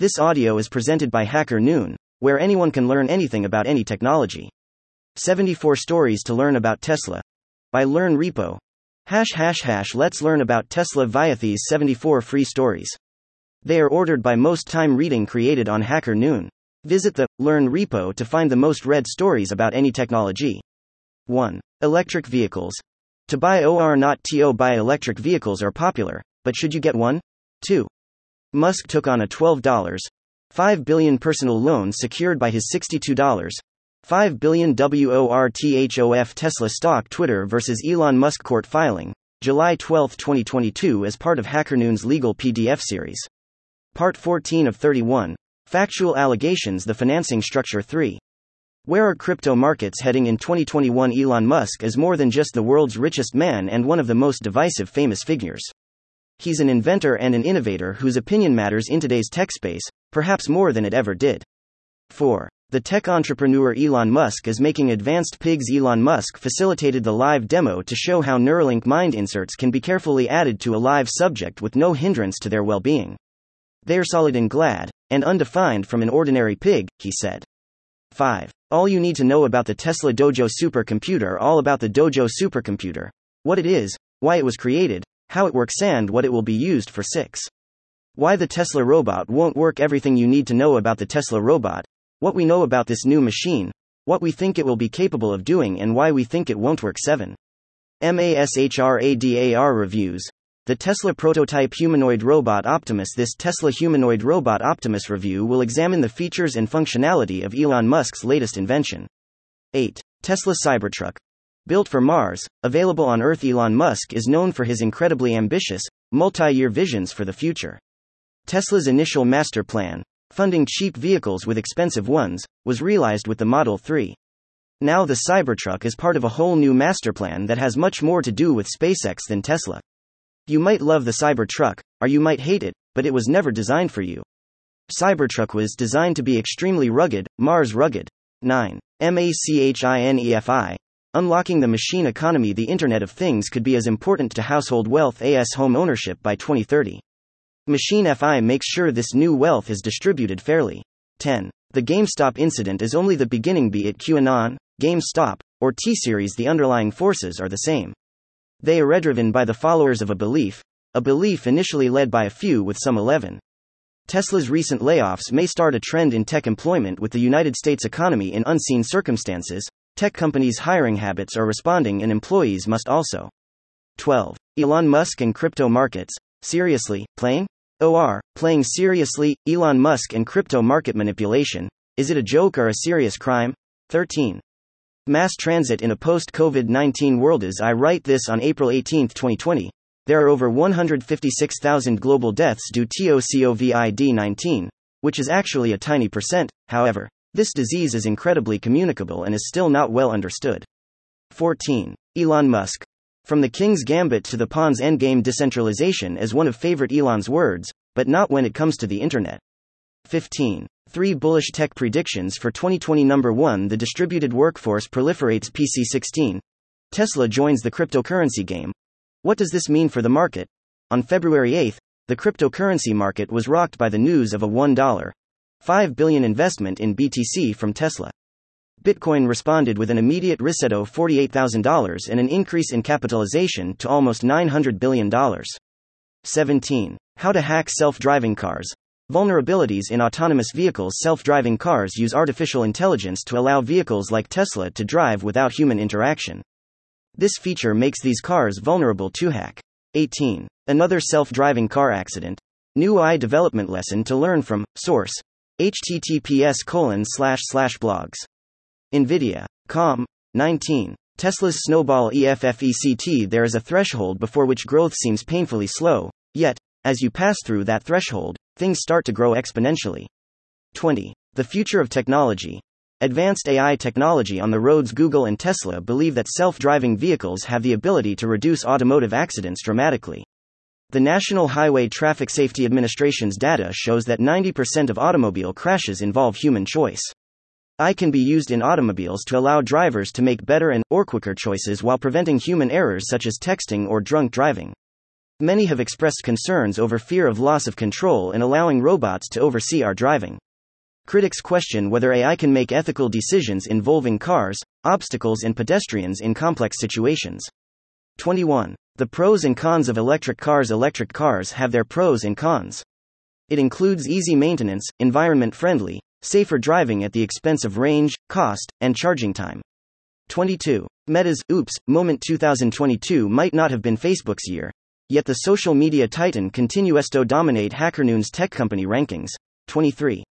This audio is presented by Hacker Noon, where anyone can learn anything about any technology. 74 stories to learn about Tesla by Learn Repo. Hash hash hash let's learn about Tesla via these 74 free stories. They are ordered by most time reading created on Hacker Noon. Visit the Learn repo to find the most read stories about any technology. 1. Electric vehicles. To buy or not to buy electric vehicles are popular, but should you get one? 2. Musk took on a $12.5 billion personal loan secured by his $62. 5 billion WORTHOF Tesla stock Twitter versus Elon Musk court filing, July 12, 2022 as part of HackerNoon's legal PDF series. Part 14 of 31. Factual allegations The financing structure 3. Where are crypto markets heading in 2021? Elon Musk is more than just the world's richest man and one of the most divisive famous figures. He's an inventor and an innovator whose opinion matters in today's tech space, perhaps more than it ever did. 4. The tech entrepreneur Elon Musk is making advanced pigs. Elon Musk facilitated the live demo to show how Neuralink mind inserts can be carefully added to a live subject with no hindrance to their well being. They are solid and glad, and undefined from an ordinary pig, he said. 5. All you need to know about the Tesla Dojo supercomputer all about the Dojo supercomputer. What it is, why it was created, how it works, and what it will be used for. 6. Why the Tesla robot won't work. Everything you need to know about the Tesla robot, what we know about this new machine, what we think it will be capable of doing, and why we think it won't work. 7. MASHRADAR reviews. The Tesla prototype humanoid robot Optimus. This Tesla humanoid robot Optimus review will examine the features and functionality of Elon Musk's latest invention. 8. Tesla Cybertruck. Built for Mars, available on Earth, Elon Musk is known for his incredibly ambitious, multi year visions for the future. Tesla's initial master plan, funding cheap vehicles with expensive ones, was realized with the Model 3. Now the Cybertruck is part of a whole new master plan that has much more to do with SpaceX than Tesla. You might love the Cybertruck, or you might hate it, but it was never designed for you. Cybertruck was designed to be extremely rugged, Mars rugged. 9. MACHINEFI. Unlocking the machine economy The Internet of Things could be as important to household wealth as home ownership by 2030. Machine FI makes sure this new wealth is distributed fairly. 10. The GameStop incident is only the beginning, be it QAnon, GameStop, or T Series, the underlying forces are the same. They are driven by the followers of a belief, a belief initially led by a few with some 11. Tesla's recent layoffs may start a trend in tech employment with the United States economy in unseen circumstances, Tech companies' hiring habits are responding and employees must also. 12. Elon Musk and crypto markets. Seriously, playing? OR, playing seriously, Elon Musk and crypto market manipulation. Is it a joke or a serious crime? 13. Mass transit in a post COVID 19 world. As I write this on April 18, 2020, there are over 156,000 global deaths due to COVID 19, which is actually a tiny percent, however. This disease is incredibly communicable and is still not well understood. 14. Elon Musk. From the king's gambit to the pawn's endgame decentralization is one of favorite Elon's words, but not when it comes to the internet. 15. Three bullish tech predictions for 2020. Number 1 The distributed workforce proliferates PC 16. Tesla joins the cryptocurrency game. What does this mean for the market? On February 8, the cryptocurrency market was rocked by the news of a $1 5 billion investment in BTC from Tesla. Bitcoin responded with an immediate reset of $48,000 and an increase in capitalization to almost $900 billion. 17. How to hack self driving cars. Vulnerabilities in autonomous vehicles. Self driving cars use artificial intelligence to allow vehicles like Tesla to drive without human interaction. This feature makes these cars vulnerable to hack. 18. Another self driving car accident. New AI development lesson to learn from. Source https colon slash slash blogs. NVIDIA. Com. 19. Tesla's snowball EFFECT There is a threshold before which growth seems painfully slow, yet, as you pass through that threshold, things start to grow exponentially. 20. The future of technology. Advanced AI technology on the roads Google and Tesla believe that self driving vehicles have the ability to reduce automotive accidents dramatically. The National Highway Traffic Safety Administration's data shows that 90% of automobile crashes involve human choice. AI can be used in automobiles to allow drivers to make better and or quicker choices while preventing human errors such as texting or drunk driving. Many have expressed concerns over fear of loss of control in allowing robots to oversee our driving. Critics question whether AI can make ethical decisions involving cars, obstacles, and pedestrians in complex situations. 21. The pros and cons of electric cars. Electric cars have their pros and cons. It includes easy maintenance, environment friendly, safer driving at the expense of range, cost, and charging time. 22. Meta's Oops moment 2022 might not have been Facebook's year, yet the social media titan continues to dominate HackerNoon's tech company rankings. 23.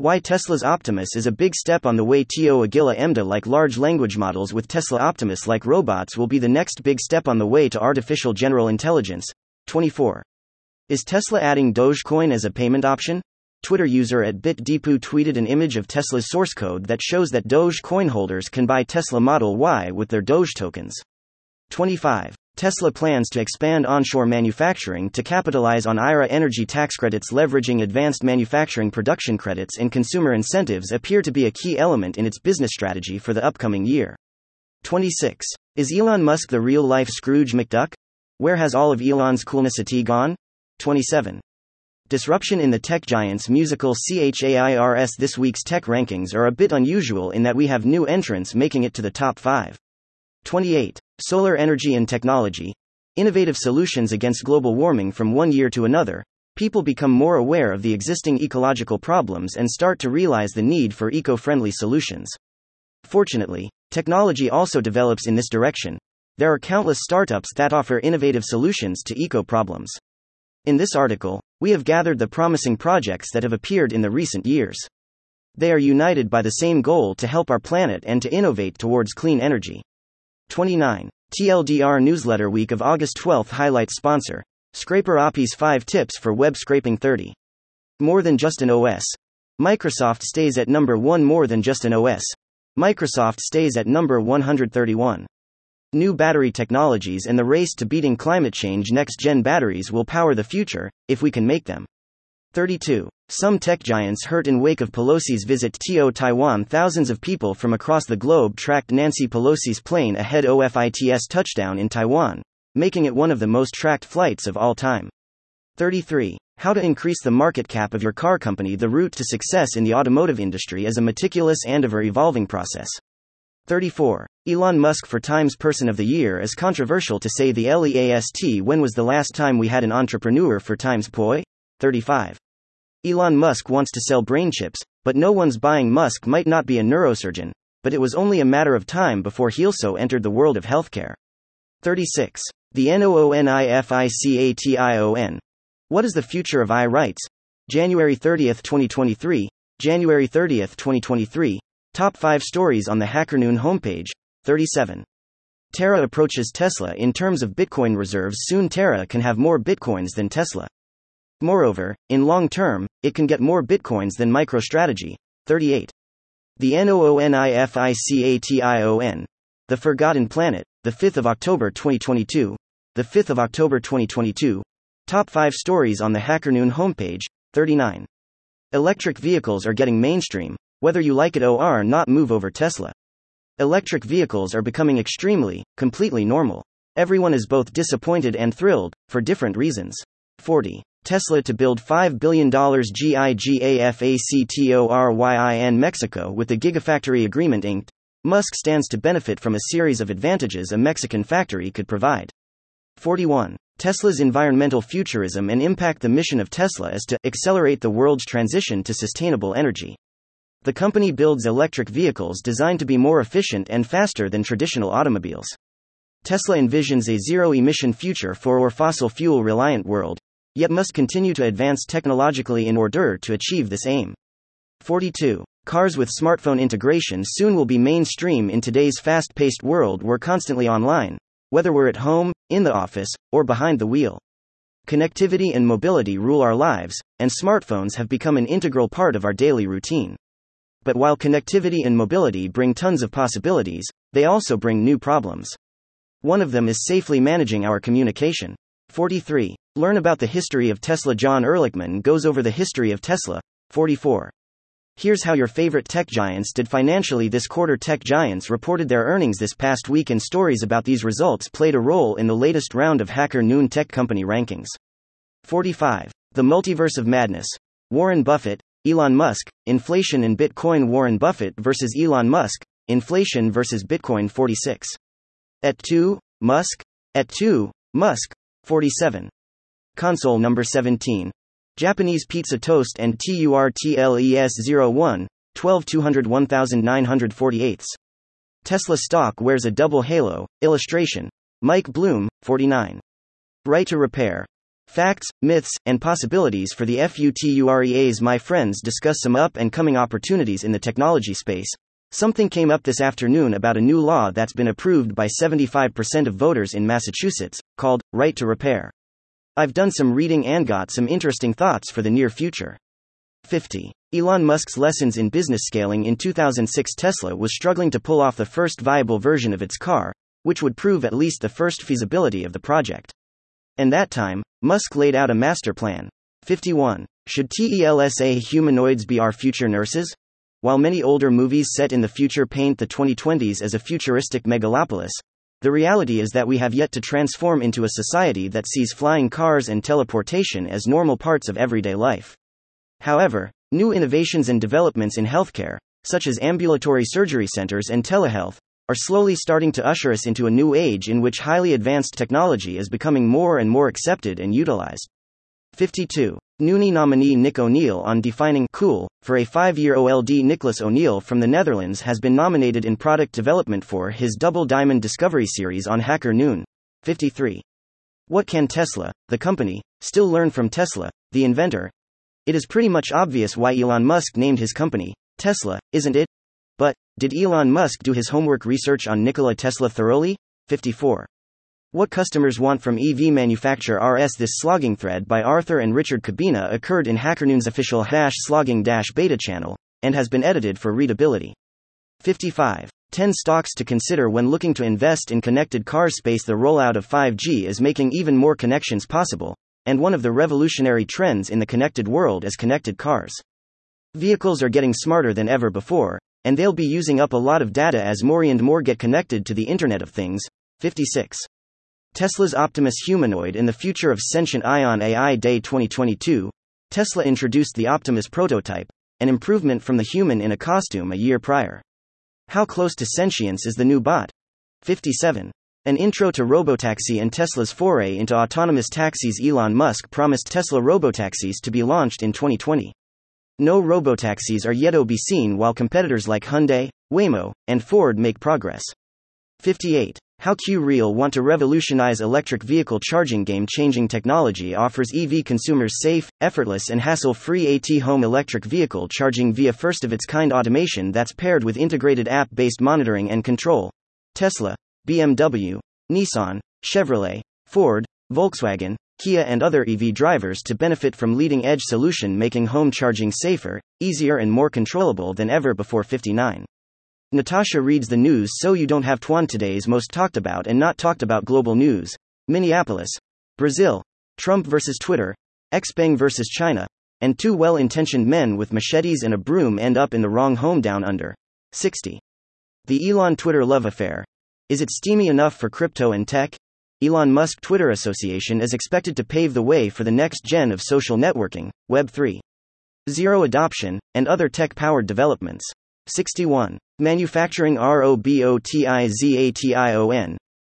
Why Tesla's Optimus is a big step on the way to Agila EMDA like large language models with Tesla Optimus like robots will be the next big step on the way to artificial general intelligence. 24. Is Tesla adding Dogecoin as a payment option? Twitter user at BitDepot tweeted an image of Tesla's source code that shows that Doge coin holders can buy Tesla Model Y with their Doge tokens. 25. Tesla plans to expand onshore manufacturing to capitalize on IRA energy tax credits. Leveraging advanced manufacturing production credits and consumer incentives appear to be a key element in its business strategy for the upcoming year. 26. Is Elon Musk the real life Scrooge McDuck? Where has all of Elon's coolnessity gone? 27. Disruption in the tech giant's musical CHAIRS This week's tech rankings are a bit unusual in that we have new entrants making it to the top 5. 28. Solar energy and technology. Innovative solutions against global warming from one year to another. People become more aware of the existing ecological problems and start to realize the need for eco friendly solutions. Fortunately, technology also develops in this direction. There are countless startups that offer innovative solutions to eco problems. In this article, we have gathered the promising projects that have appeared in the recent years. They are united by the same goal to help our planet and to innovate towards clean energy. 29. TLDR Newsletter Week of August 12 highlights Sponsor Scraper API's 5 Tips for Web Scraping 30. More than just an OS. Microsoft stays at number 1 more than just an OS. Microsoft stays at number 131. New battery technologies and the race to beating climate change next gen batteries will power the future, if we can make them. 32. Some tech giants hurt in wake of Pelosi's visit to Taiwan. Thousands of people from across the globe tracked Nancy Pelosi's plane ahead OFIT's touchdown in Taiwan, making it one of the most tracked flights of all time. 33. How to increase the market cap of your car company. The route to success in the automotive industry is a meticulous and ever evolving process. 34. Elon Musk for Times Person of the Year is controversial to say the LEAST. When was the last time we had an entrepreneur for Times Poi? 35. Elon Musk wants to sell brain chips, but no one's buying. Musk might not be a neurosurgeon, but it was only a matter of time before he also entered the world of healthcare. 36. The NOONIFICATION. What is the future of I rights? January 30, 2023. January 30, 2023. Top 5 stories on the HackerNoon homepage. 37. Terra approaches Tesla in terms of Bitcoin reserves. Soon Terra can have more Bitcoins than Tesla. Moreover, in long term, it can get more Bitcoins than MicroStrategy. 38. The NOONIFICATION. The Forgotten Planet, the 5th of October 2022. The 5th of October 2022. Top 5 stories on the HackerNoon homepage. 39. Electric vehicles are getting mainstream, whether you like it or not, move over Tesla. Electric vehicles are becoming extremely, completely normal. Everyone is both disappointed and thrilled, for different reasons. 40. Tesla to build $5 billion GIGAFACTORYIN Mexico with the Gigafactory Agreement inked. Musk stands to benefit from a series of advantages a Mexican factory could provide. 41. Tesla's environmental futurism and impact The mission of Tesla is to accelerate the world's transition to sustainable energy. The company builds electric vehicles designed to be more efficient and faster than traditional automobiles. Tesla envisions a zero emission future for our fossil fuel reliant world, yet must continue to advance technologically in order to achieve this aim. 42. Cars with smartphone integration soon will be mainstream in today's fast paced world. We're constantly online, whether we're at home, in the office, or behind the wheel. Connectivity and mobility rule our lives, and smartphones have become an integral part of our daily routine. But while connectivity and mobility bring tons of possibilities, they also bring new problems. One of them is safely managing our communication. 43. Learn about the history of Tesla. John Ehrlichman goes over the history of Tesla. 44. Here's how your favorite tech giants did financially this quarter. Tech giants reported their earnings this past week, and stories about these results played a role in the latest round of Hacker Noon Tech Company rankings. 45. The Multiverse of Madness. Warren Buffett, Elon Musk, Inflation and Bitcoin. Warren Buffett versus Elon Musk, Inflation versus Bitcoin 46. At 2, Musk. At 2, Musk, 47. Console number 17. Japanese Pizza Toast and TURTLES 01, 12 Tesla stock wears a double halo. Illustration. Mike Bloom, 49. Right to repair. Facts, myths, and possibilities for the FUTUREAs. My friends discuss some up and coming opportunities in the technology space. Something came up this afternoon about a new law that's been approved by 75% of voters in Massachusetts, called Right to Repair. I've done some reading and got some interesting thoughts for the near future. 50. Elon Musk's lessons in business scaling in 2006 Tesla was struggling to pull off the first viable version of its car, which would prove at least the first feasibility of the project. And that time, Musk laid out a master plan. 51. Should TELSA humanoids be our future nurses? While many older movies set in the future paint the 2020s as a futuristic megalopolis, the reality is that we have yet to transform into a society that sees flying cars and teleportation as normal parts of everyday life. However, new innovations and developments in healthcare, such as ambulatory surgery centers and telehealth, are slowly starting to usher us into a new age in which highly advanced technology is becoming more and more accepted and utilized. 52. Noonie nominee Nick O'Neill on defining cool for a five year OLD. Nicholas O'Neill from the Netherlands has been nominated in product development for his Double Diamond Discovery series on Hacker Noon. 53. What can Tesla, the company, still learn from Tesla, the inventor? It is pretty much obvious why Elon Musk named his company Tesla, isn't it? But, did Elon Musk do his homework research on Nikola Tesla thoroughly? 54. What customers want from EV manufacturer RS This slogging thread by Arthur and Richard Cabina occurred in HackerNoon's official hash slogging dash beta channel, and has been edited for readability. 55. 10 stocks to consider when looking to invest in connected cars space The rollout of 5G is making even more connections possible, and one of the revolutionary trends in the connected world is connected cars. Vehicles are getting smarter than ever before, and they'll be using up a lot of data as more and more get connected to the Internet of Things. 56. Tesla's Optimus humanoid in the future of sentient Ion AI Day 2022, Tesla introduced the Optimus prototype, an improvement from the human in a costume a year prior. How close to sentience is the new bot? 57. An intro to robotaxi and Tesla's foray into autonomous taxis. Elon Musk promised Tesla robotaxis to be launched in 2020. No robotaxis are yet to be seen while competitors like Hyundai, Waymo, and Ford make progress. 58. How Q-Real want to revolutionize electric vehicle charging game-changing technology offers EV consumers safe, effortless and hassle-free AT home electric vehicle charging via first-of-its-kind automation that's paired with integrated app-based monitoring and control. Tesla, BMW, Nissan, Chevrolet, Ford, Volkswagen, Kia and other EV drivers to benefit from leading-edge solution making home charging safer, easier and more controllable than ever before 59. Natasha reads the news so you don't have Tuan today's most talked about and not talked about global news. Minneapolis, Brazil, Trump versus Twitter, Xpeng versus China, and two well intentioned men with machetes and a broom end up in the wrong home down under. 60. The Elon Twitter love affair. Is it steamy enough for crypto and tech? Elon Musk Twitter Association is expected to pave the way for the next gen of social networking, Web 3. Zero adoption, and other tech powered developments. 61. Manufacturing ROBOTIZATION.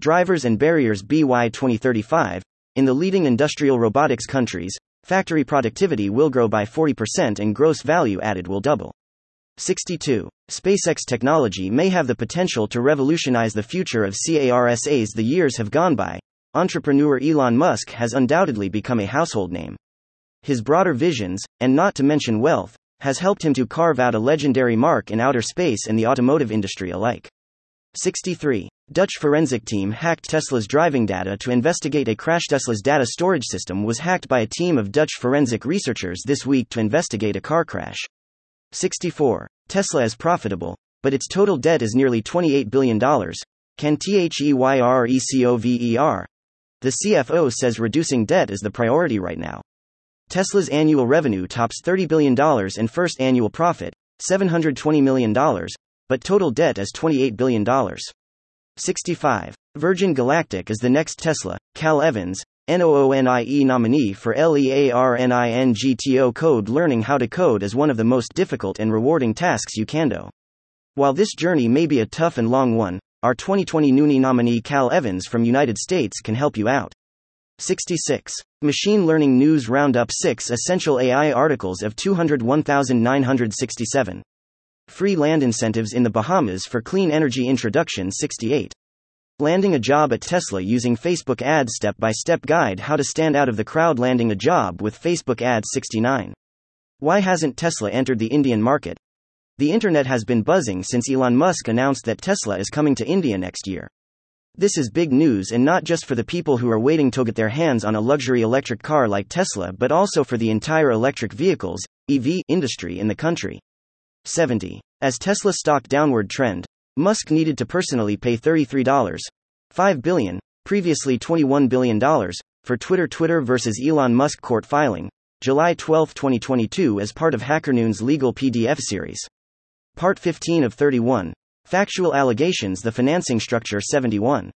Drivers and Barriers BY 2035. In the leading industrial robotics countries, factory productivity will grow by 40% and gross value added will double. 62. SpaceX technology may have the potential to revolutionize the future of CARSAs. The years have gone by. Entrepreneur Elon Musk has undoubtedly become a household name. His broader visions, and not to mention wealth, has helped him to carve out a legendary mark in outer space and the automotive industry alike. 63. Dutch forensic team hacked Tesla's driving data to investigate a crash. Tesla's data storage system was hacked by a team of Dutch forensic researchers this week to investigate a car crash. 64. Tesla is profitable, but its total debt is nearly $28 billion. Can THEYRECOVER? The CFO says reducing debt is the priority right now. Tesla's annual revenue tops $30 billion and first annual profit, $720 million, but total debt is $28 billion. 65. Virgin Galactic is the next Tesla. Cal Evans, NOONIE nominee for LEARNINGTO code Learning how to code is one of the most difficult and rewarding tasks you can do. While this journey may be a tough and long one, our 2020 Noonie nominee Cal Evans from United States can help you out. 66. Machine Learning News Roundup 6 Essential AI Articles of 201,967. Free land incentives in the Bahamas for clean energy introduction 68. Landing a job at Tesla using Facebook ads step by step guide how to stand out of the crowd landing a job with Facebook ads 69. Why hasn't Tesla entered the Indian market? The internet has been buzzing since Elon Musk announced that Tesla is coming to India next year. This is big news and not just for the people who are waiting to get their hands on a luxury electric car like Tesla but also for the entire electric vehicles EV industry in the country. 70. As Tesla stock downward trend, Musk needed to personally pay $33.5 billion, previously $21 billion, for Twitter Twitter versus Elon Musk court filing, July 12, 2022 as part of HackerNoon's legal PDF series. Part 15 of 31. Factual allegations The financing structure 71.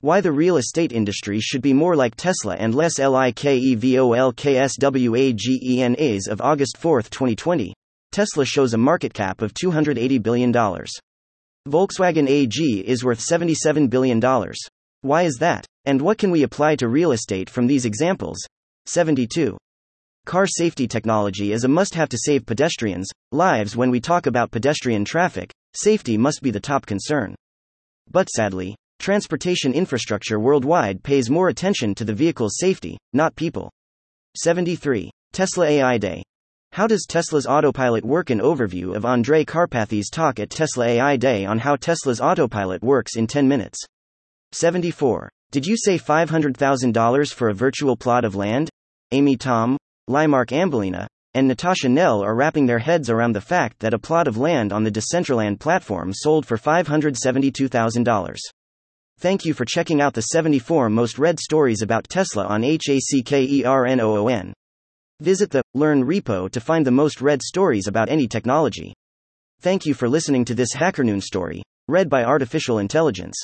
Why the real estate industry should be more like Tesla and less LIKEVOLKSWAGENAs of August 4, 2020. Tesla shows a market cap of $280 billion. Volkswagen AG is worth $77 billion. Why is that? And what can we apply to real estate from these examples? 72. Car safety technology is a must have to save pedestrians' lives when we talk about pedestrian traffic. Safety must be the top concern. But sadly, transportation infrastructure worldwide pays more attention to the vehicle's safety, not people. 73. Tesla AI Day. How does Tesla's autopilot work? An overview of Andrej Karpathy's talk at Tesla AI Day on how Tesla's autopilot works in 10 minutes. 74. Did you say $500,000 for a virtual plot of land? Amy Tom, Limarc Ambalina, and Natasha Nel are wrapping their heads around the fact that a plot of land on the Decentraland platform sold for $572,000. Thank you for checking out the 74 most read stories about Tesla on HACKERNOON. Visit the Learn repo to find the most read stories about any technology. Thank you for listening to this HackerNoon story, read by Artificial Intelligence.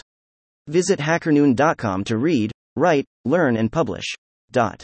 Visit hackernoon.com to read, write, learn, and publish. Dot.